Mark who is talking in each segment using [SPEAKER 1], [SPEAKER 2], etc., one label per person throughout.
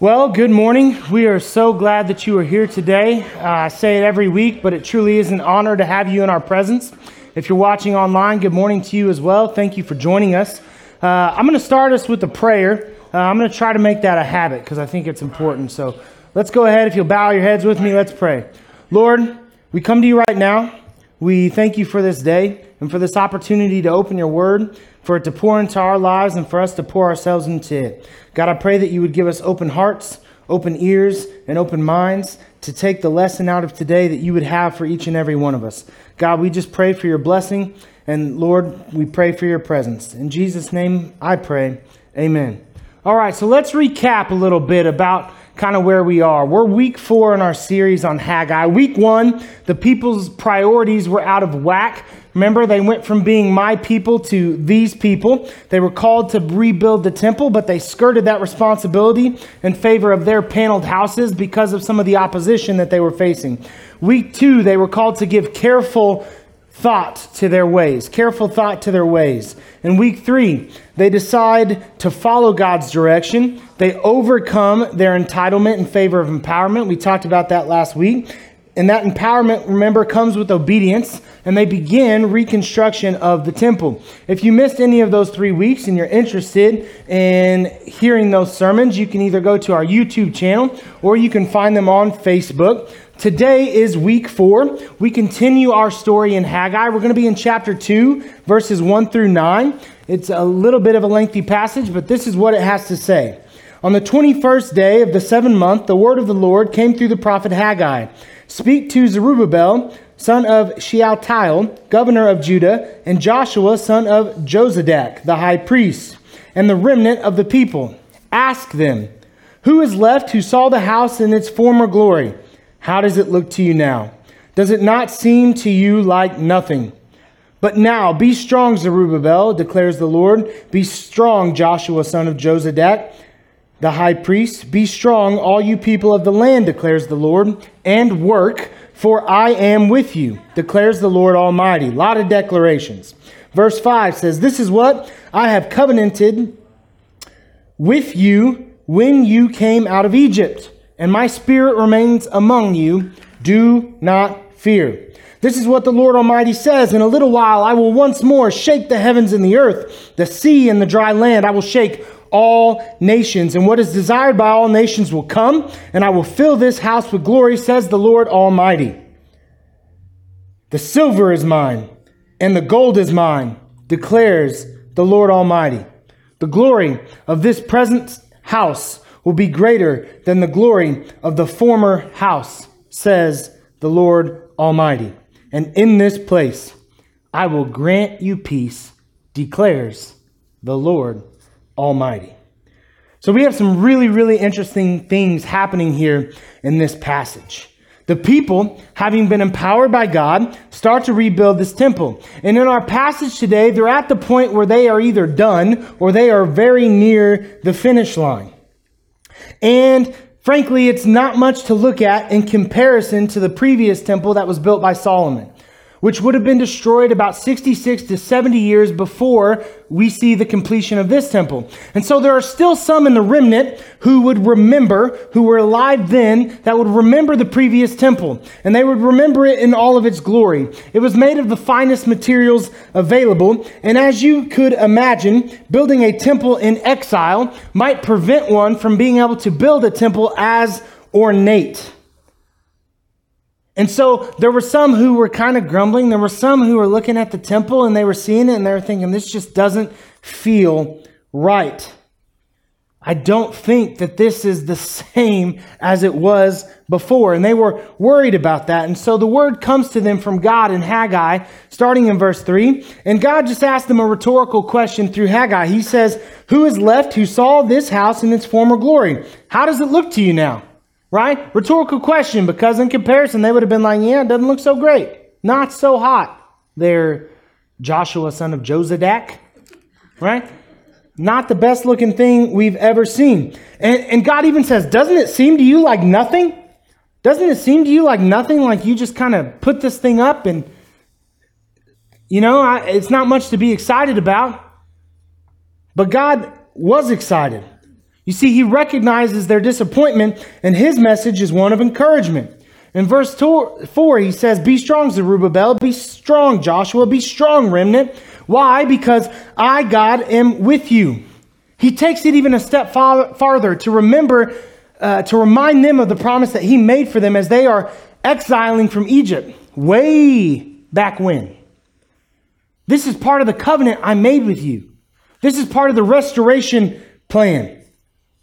[SPEAKER 1] Well, good morning. We are so glad that you are here today. Uh, I say it every week, but it truly is an honor to have you in our presence. If you're watching online, good morning to you as well. Thank you for joining us. Uh, I'm going to start us with a prayer. Uh, I'm going to try to make that a habit because I think it's important. So let's go ahead. If you'll bow your heads with me, let's pray. Lord, we come to you right now. We thank you for this day and for this opportunity to open your word for it to pour into our lives and for us to pour ourselves into it. God, I pray that you would give us open hearts, open ears, and open minds to take the lesson out of today that you would have for each and every one of us. God, we just pray for your blessing, and Lord, we pray for your presence. In Jesus' name, I pray. Amen. All right, so let's recap a little bit about kind of where we are. We're week four in our series on Haggai. Week one, the people's priorities were out of whack. Remember, they went from being my people to these people. They were called to rebuild the temple, but they skirted that responsibility in favor of their paneled houses because of some of the opposition that they were facing. Week two, they were called to give careful thought to their ways, careful thought to their ways. In week three, they decide to follow God's direction. They overcome their entitlement in favor of empowerment. We talked about that last week. And that empowerment, remember, comes with obedience, and they begin reconstruction of the temple. If you missed any of those three weeks and you're interested in hearing those sermons, you can either go to our YouTube channel or you can find them on Facebook. Today is week four. We continue our story in Haggai. We're going to be in chapter 2, verses 1 through 9. It's a little bit of a lengthy passage, but this is what it has to say. On the 21st day of the seventh month, the word of the Lord came through the prophet Haggai. Speak to Zerubbabel, son of Shealtiel, governor of Judah, and Joshua, son of Jozadak, the high priest, and the remnant of the people. Ask them, Who is left who saw the house in its former glory? How does it look to you now? Does it not seem to you like nothing? But now be strong, Zerubbabel, declares the Lord. Be strong, Joshua, son of Jozadak the high priest, Be strong, all you people of the land, declares the Lord, and work, for I am with you, declares the Lord Almighty. Lot of declarations. Verse 5 says, This is what I have covenanted with you when you came out of Egypt, and my spirit remains among you. Do not fear. This is what the Lord Almighty says In a little while, I will once more shake the heavens and the earth, the sea and the dry land. I will shake all nations, and what is desired by all nations will come, and I will fill this house with glory, says the Lord Almighty. The silver is mine, and the gold is mine, declares the Lord Almighty. The glory of this present house will be greater than the glory of the former house, says the Lord Almighty. And in this place I will grant you peace, declares the Lord Almighty. So we have some really, really interesting things happening here in this passage. The people, having been empowered by God, start to rebuild this temple. And in our passage today, they're at the point where they are either done or they are very near the finish line. And frankly, it's not much to look at in comparison to the previous temple that was built by Solomon which would have been destroyed about 66 to 70 years before we see the completion of this temple. And so there are still some in the remnant who would remember, who were alive then, that would remember the previous temple. And they would remember it in all of its glory. It was made of the finest materials available. And as you could imagine, building a temple in exile might prevent one from being able to build a temple as ornate. And so there were some who were kind of grumbling. There were some who were looking at the temple and they were seeing it and they were thinking, this just doesn't feel right. I don't think that this is the same as it was before. And they were worried about that. And so the word comes to them from God in Haggai, starting in verse 3. And God just asked them a rhetorical question through Haggai. He says, Who is left who saw this house in its former glory? How does it look to you now? Right? Rhetorical question because in comparison, they would have been like, yeah, it doesn't look so great. Not so hot. They're Joshua, son of Jozadak. Right? Not the best looking thing we've ever seen. And, and God even says, doesn't it seem to you like nothing? Doesn't it seem to you like nothing? Like you just kind of put this thing up and, you know, I, it's not much to be excited about. But God was excited. You see, he recognizes their disappointment, and his message is one of encouragement. In verse 4, he says, Be strong, Zerubbabel, be strong, Joshua, be strong, remnant. Why? Because I, God, am with you. He takes it even a step farther to remember, uh, to remind them of the promise that he made for them as they are exiling from Egypt way back when. This is part of the covenant I made with you. This is part of the restoration plan.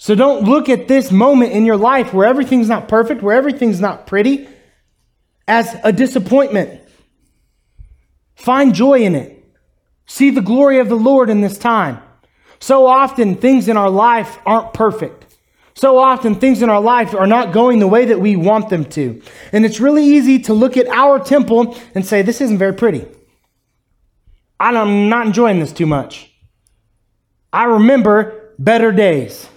[SPEAKER 1] So don't look at this moment in your life where everything's not perfect, where everything's not pretty, as a disappointment. Find joy in it. See the glory of the Lord in this time. So often, things in our life aren't perfect. So often, things in our life are not going the way that we want them to. And it's really easy to look at our temple and say, This isn't very pretty. I'm not enjoying this too much. I remember better days.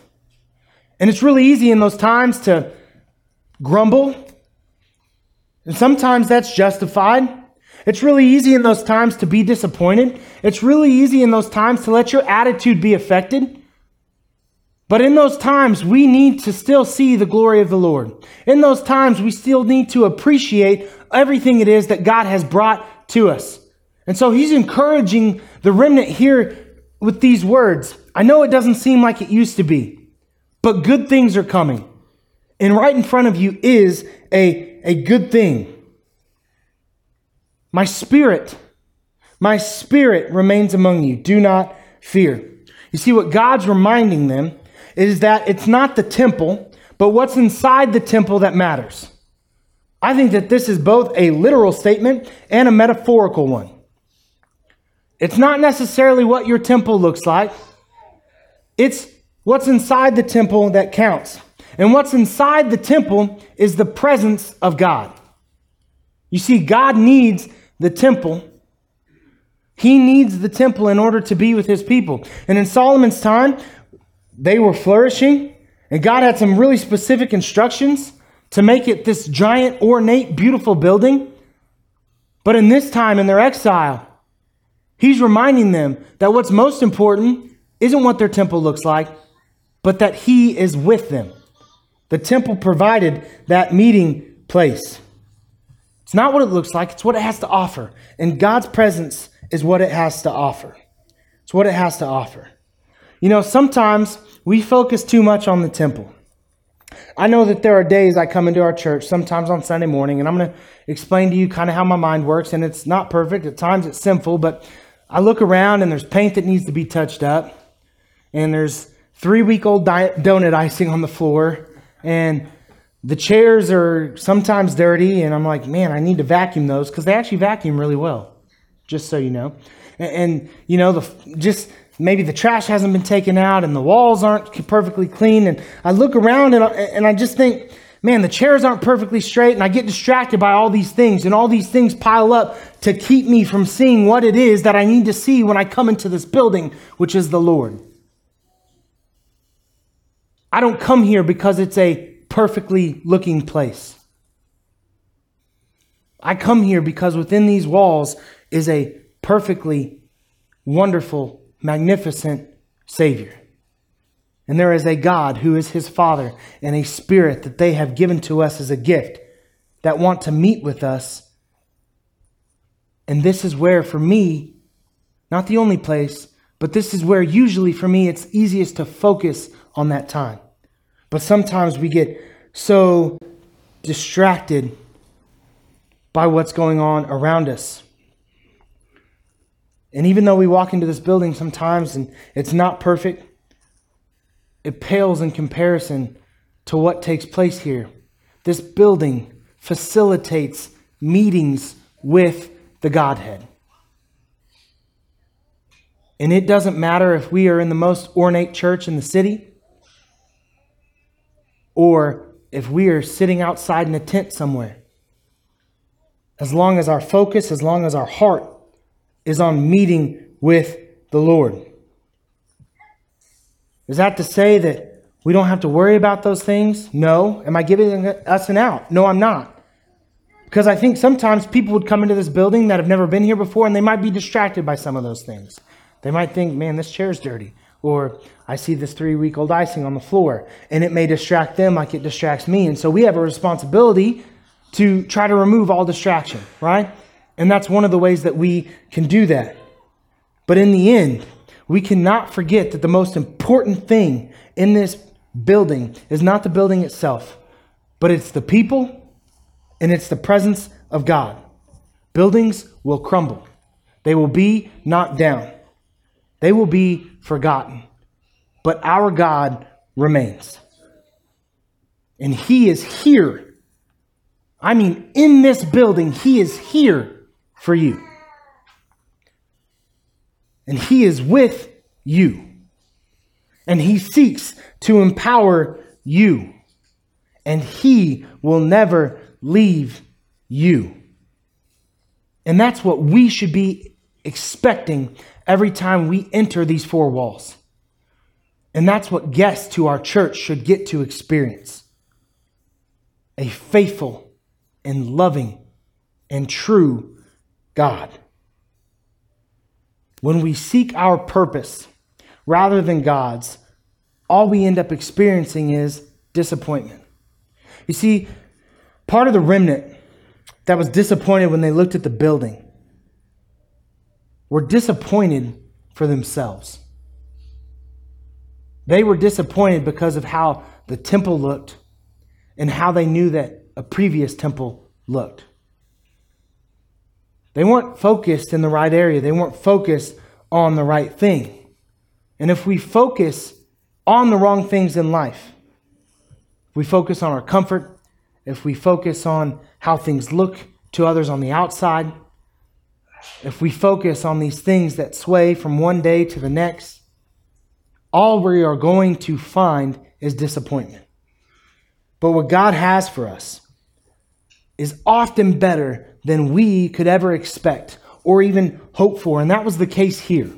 [SPEAKER 1] And it's really easy in those times to grumble. And sometimes that's justified. It's really easy in those times to be disappointed. It's really easy in those times to let your attitude be affected. But in those times, we need to still see the glory of the Lord. In those times, we still need to appreciate everything it is that God has brought to us. And so he's encouraging the remnant here with these words. I know it doesn't seem like it used to be, but good things are coming. And right in front of you is a, a good thing. My spirit, my spirit remains among you. Do not fear. You see, what God's reminding them is that it's not the temple, but what's inside the temple that matters. I think that this is both a literal statement and a metaphorical one. It's not necessarily what your temple looks like, it's what's inside the temple that counts. And what's inside the temple is the presence of God. You see, God needs the temple. He needs the temple in order to be with his people. And in Solomon's time, they were flourishing, and God had some really specific instructions to make it this giant, ornate, beautiful building. But in this time, in their exile, he's reminding them that what's most important isn't what their temple looks like, but that he is with them. The temple provided that meeting place. It's not what it looks like, it's what it has to offer. And God's presence is what it has to offer. It's what it has to offer. You know, sometimes we focus too much on the temple. I know that there are days I come into our church, sometimes on Sunday morning, and I'm going to explain to you kind of how my mind works. And it's not perfect, at times it's sinful, but I look around and there's paint that needs to be touched up, and there's three week old donut icing on the floor, and the chairs are sometimes dirty, and I'm like, man, I need to vacuum those because they actually vacuum really well, just so you know. And, and you know, the just maybe the trash hasn't been taken out and the walls aren't perfectly clean. And I look around and I, and I just think, man, the chairs aren't perfectly straight, and I get distracted by all these things, and all these things pile up to keep me from seeing what it is that I need to see when I come into this building, which is the Lord. I don't come here because it's a perfectly looking place. I come here because within these walls is a perfectly wonderful, magnificent Savior. And there is a God who is his Father and a Spirit that they have given to us as a gift that want to meet with us. And this is where, for me, not the only place, but this is where usually for me it's easiest to focus on that time. But sometimes we get so distracted by what's going on around us. And even though we walk into this building sometimes and it's not perfect, it pales in comparison to what takes place here. This building facilitates meetings with the Godhead. And it doesn't matter if we are in the most ornate church in the city or if we are sitting outside in a tent somewhere. As long as our focus, as long as our heart is on meeting with the Lord. Is that to say that we don't have to worry about those things? No. Am I giving us an out? No, I'm not. Because I think sometimes people would come into this building that have never been here before and they might be distracted by some of those things. They might think, man, this chair's dirty. Or I see this three week old icing on the floor, and it may distract them like it distracts me. And so we have a responsibility to try to remove all distraction, right? And that's one of the ways that we can do that. But in the end, we cannot forget that the most important thing in this building is not the building itself, but it's the people and it's the presence of God. Buildings will crumble, they will be knocked down, they will be forgotten. But our God remains. And He is here. I mean, in this building, He is here for you. And He is with you. And He seeks to empower you. And He will never leave you. And that's what we should be expecting every time we enter these four walls. And that's what guests to our church should get to experience a faithful and loving and true God. When we seek our purpose rather than God's, all we end up experiencing is disappointment. You see, part of the remnant that was disappointed when they looked at the building were disappointed for themselves. They were disappointed because of how the temple looked and how they knew that a previous temple looked. They weren't focused in the right area, they weren't focused on the right thing. And if we focus on the wrong things in life, if we focus on our comfort, if we focus on how things look to others on the outside, if we focus on these things that sway from one day to the next, all we are going to find is disappointment. But what God has for us is often better than we could ever expect or even hope for. And that was the case here.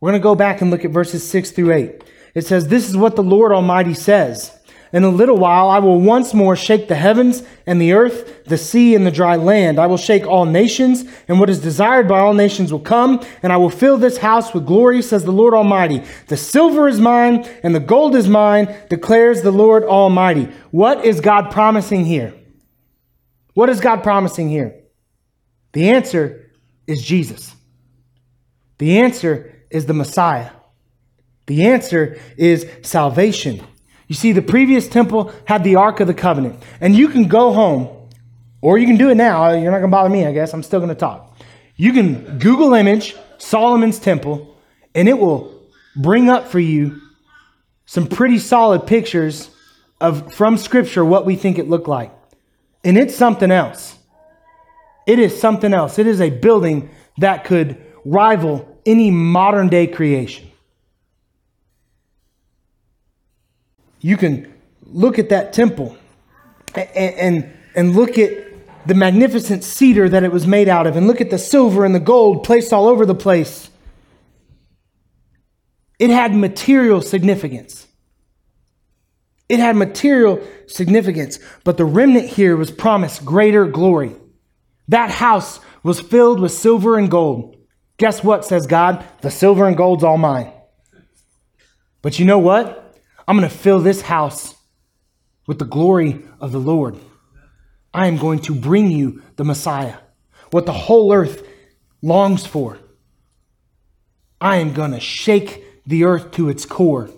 [SPEAKER 1] We're going to go back and look at verses 6 through 8. It says, This is what the Lord Almighty says. In a little while, I will once more shake the heavens and the earth, the sea and the dry land. I will shake all nations, and what is desired by all nations will come, and I will fill this house with glory, says the Lord Almighty. The silver is mine, and the gold is mine, declares the Lord Almighty. What is God promising here? What is God promising here? The answer is Jesus. The answer is the Messiah. The answer is salvation. You see, the previous temple had the Ark of the Covenant. And you can go home, or you can do it now. You're not going to bother me, I guess. I'm still going to talk. You can Google image Solomon's temple, and it will bring up for you some pretty solid pictures of from Scripture what we think it looked like. And it's something else. It is something else. It is a building that could rival any modern day creation. You can look at that temple and, and, and look at the magnificent cedar that it was made out of, and look at the silver and the gold placed all over the place. It had material significance. It had material significance, but the remnant here was promised greater glory. That house was filled with silver and gold. Guess what, says God? The silver and gold's all mine. But you know what? I'm going to fill this house with the glory of the Lord. I am going to bring you the Messiah, what the whole earth longs for. I am going to shake the earth to its core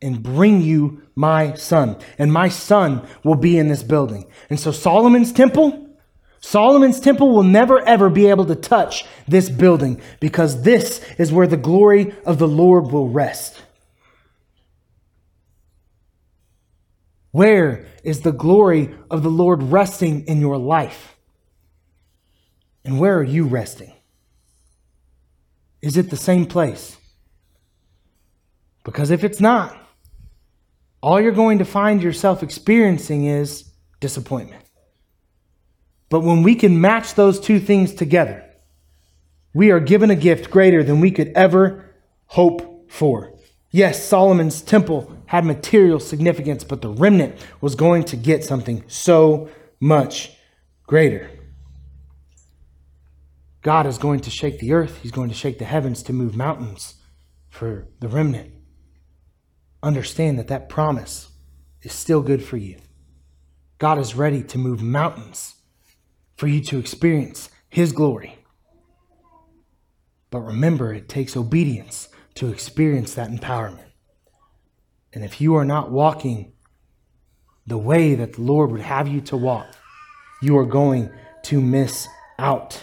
[SPEAKER 1] and bring you my son. And my son will be in this building. And so Solomon's temple, Solomon's temple will never ever be able to touch this building because this is where the glory of the Lord will rest. Where is the glory of the Lord resting in your life? And where are you resting? Is it the same place? Because if it's not, all you're going to find yourself experiencing is disappointment. But when we can match those two things together, we are given a gift greater than we could ever hope for. Yes, Solomon's temple had material significance, but the remnant was going to get something so much greater. God is going to shake the earth, He's going to shake the heavens to move mountains for the remnant. Understand that that promise is still good for you. God is ready to move mountains for you to experience His glory. But remember, it takes obedience to experience that empowerment. And if you are not walking the way that the Lord would have you to walk, you are going to miss out.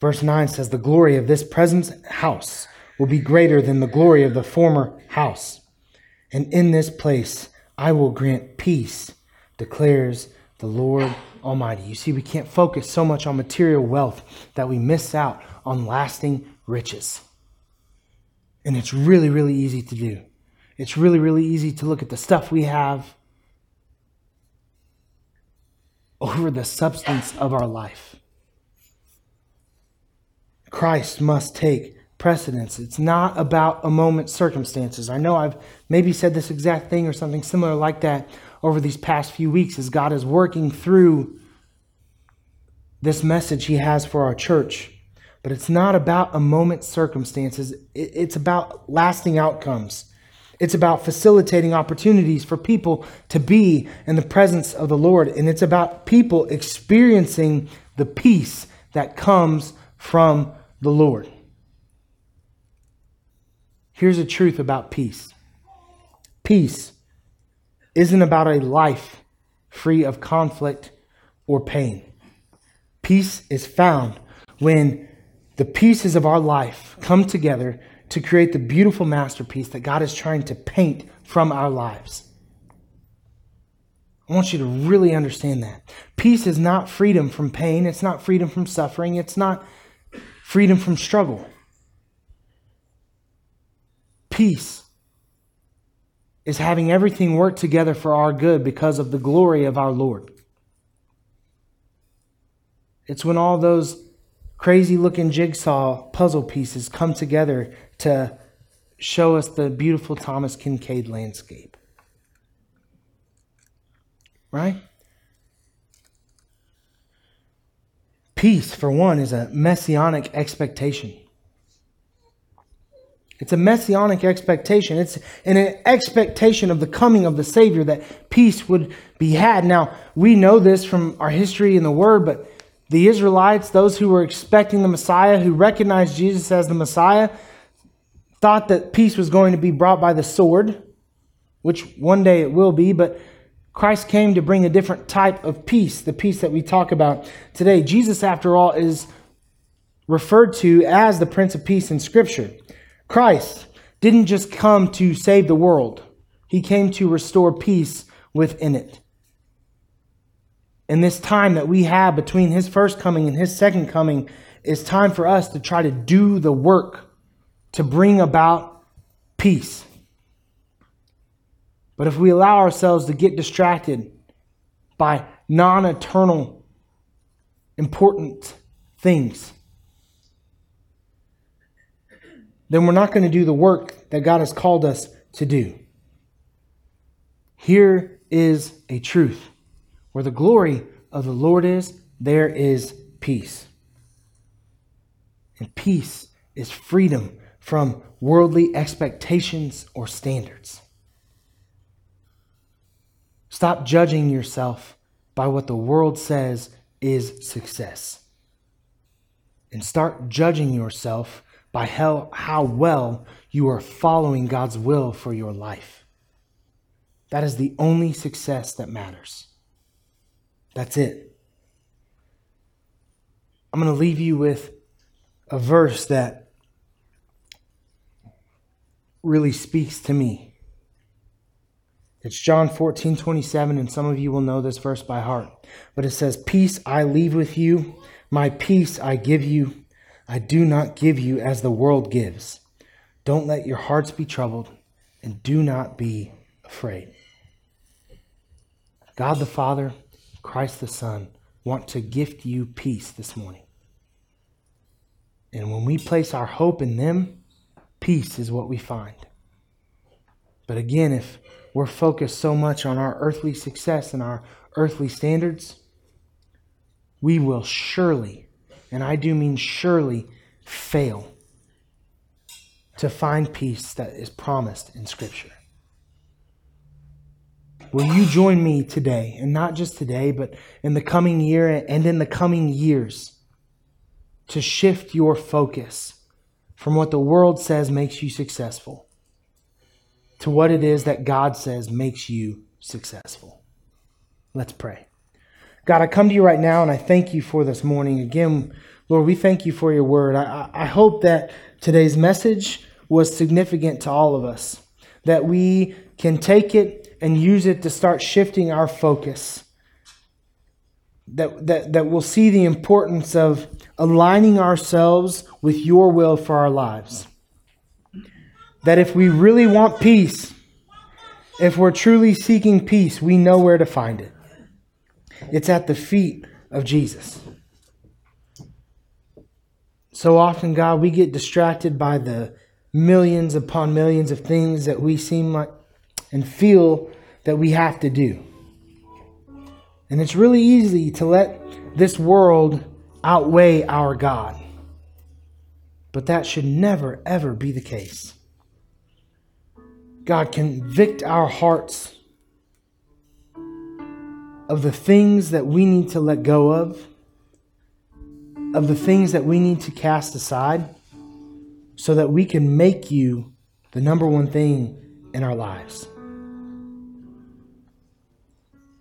[SPEAKER 1] Verse 9 says, The glory of this present house will be greater than the glory of the former house. And in this place I will grant peace, declares the Lord Almighty. You see, we can't focus so much on material wealth that we miss out on lasting riches. And it's really, really easy to do. It's really, really easy to look at the stuff we have over the substance of our life. Christ must take precedence. It's not about a moment's circumstances. I know I've maybe said this exact thing or something similar like that over these past few weeks as God is working through this message He has for our church. But it's not about a moment's circumstances, it's about lasting outcomes. It's about facilitating opportunities for people to be in the presence of the Lord. And it's about people experiencing the peace that comes from the Lord. Here's a truth about peace peace isn't about a life free of conflict or pain. Peace is found when the pieces of our life come together to create the beautiful masterpiece that God is trying to paint from our lives. I want you to really understand that. Peace is not freedom from pain, it's not freedom from suffering, it's not freedom from struggle. Peace is having everything work together for our good because of the glory of our Lord. It's when all those crazy looking jigsaw puzzle pieces come together to show us the beautiful Thomas Kinkade landscape. Right? Peace, for one, is a messianic expectation. It's a messianic expectation. It's an expectation of the coming of the Savior that peace would be had. Now, we know this from our history in the Word, but the Israelites, those who were expecting the Messiah, who recognized Jesus as the Messiah, thought that peace was going to be brought by the sword, which one day it will be, but Christ came to bring a different type of peace, the peace that we talk about today. Jesus, after all, is referred to as the Prince of Peace in Scripture. Christ didn't just come to save the world, he came to restore peace within it. And this time that we have between his first coming and his second coming is time for us to try to do the work to bring about peace. But if we allow ourselves to get distracted by non eternal, important things, then we're not going to do the work that God has called us to do. Here is a truth where the glory of the Lord is, there is peace. And peace is freedom from worldly expectations or standards. Stop judging yourself by what the world says is success. And start judging yourself by how, how well you are following God's will for your life. That is the only success that matters. That's it. I'm going to leave you with a verse that really speaks to me. It's John 14, 27, and some of you will know this verse by heart. But it says, Peace I leave with you, my peace I give you. I do not give you as the world gives. Don't let your hearts be troubled, and do not be afraid. God the Father, Christ the Son, want to gift you peace this morning. And when we place our hope in them, peace is what we find. But again, if we're focused so much on our earthly success and our earthly standards, we will surely and I do mean surely, fail to find peace that is promised in Scripture. Will you join me today, and not just today, but in the coming year and in the coming years, to shift your focus from what the world says makes you successful to what it is that God says makes you successful? Let's pray. God, I come to you right now and I thank you for this morning. Again, Lord, we thank you for your word. I, I hope that today's message was significant to all of us, that we can take it and use it to start shifting our focus, that, that, that we'll see the importance of aligning ourselves with your will for our lives. That if we really want peace, if we're truly seeking peace, we know where to find it. It's at the feet of Jesus. So often, God, we get distracted by the millions upon millions of things that we seem like and feel that we have to do. And it's really easy to let this world outweigh our God. But that should never, ever be the case. God, convict our hearts of the things that we need to let go of, of the things that we need to cast aside, so that we can make you the number one thing in our lives.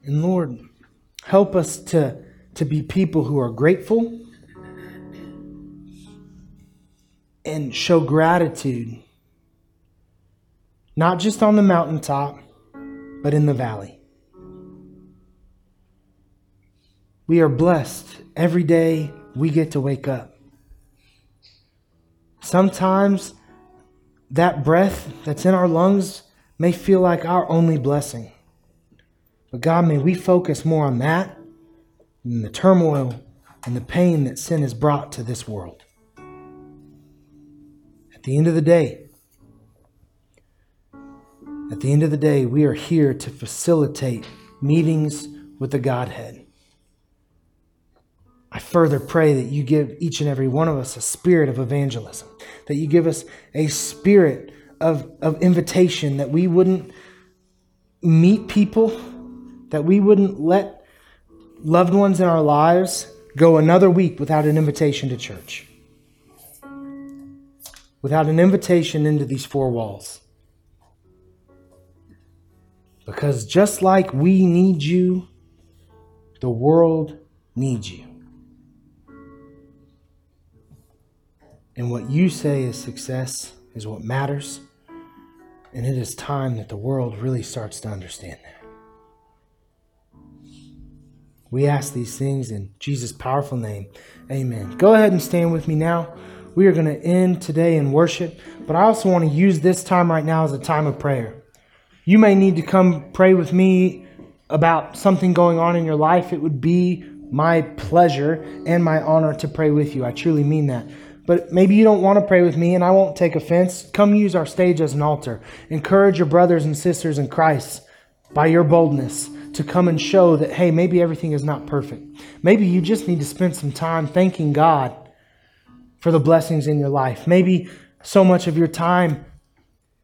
[SPEAKER 1] And Lord, help us to, to be people who are grateful and show gratitude, not just on the mountaintop, but in the valley. We are blessed every day we get to wake up. Sometimes that breath that's in our lungs may feel like our only blessing. But God, may we focus more on that than the turmoil and the pain that sin has brought to this world. At the end of the day, at the end of the day, we are here to facilitate meetings with the Godhead. I further pray that you give each and every one of us a spirit of evangelism, that you give us a spirit of, of invitation, that we wouldn't meet people, that we wouldn't let loved ones in our lives go another week without an invitation to church, without an invitation into these four walls. Because just like we need you, the world needs you. And what you say is success is what matters. And it is time that the world really starts to understand that. We ask these things in Jesus' powerful name. Amen. Go ahead and stand with me now. We are going to end today in worship, but I also want to use this time right now as a time of prayer. You may need to come pray with me about something going on in your life. It would be my pleasure and my honor to pray with you. I truly mean that but maybe you don't want to pray with me, and I won't take offense. Come use our stage as an altar. Encourage your brothers and sisters in Christ by your boldness to come and show that, hey, maybe everything is not perfect. Maybe you just need to spend some time thanking God for the blessings in your life. Maybe so much of your time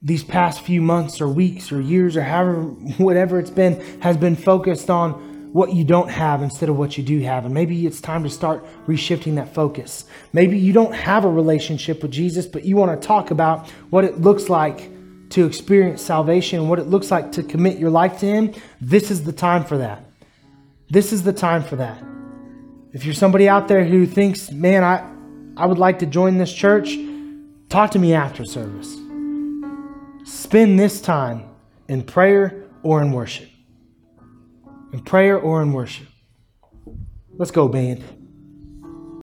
[SPEAKER 1] these past few months or weeks or years or however, whatever it's been, has been focused on what you don't have instead of what you do have. And maybe it's time to start reshifting that focus. Maybe you don't have a relationship with Jesus, but you want to talk about what it looks like to experience salvation and what it looks like to commit your life to Him. This is the time for that. This is the time for that. If you're somebody out there who thinks, man, I, I would like to join this church, talk to me after service. Spend this time in prayer or in worship in prayer or in worship. Let's go, band.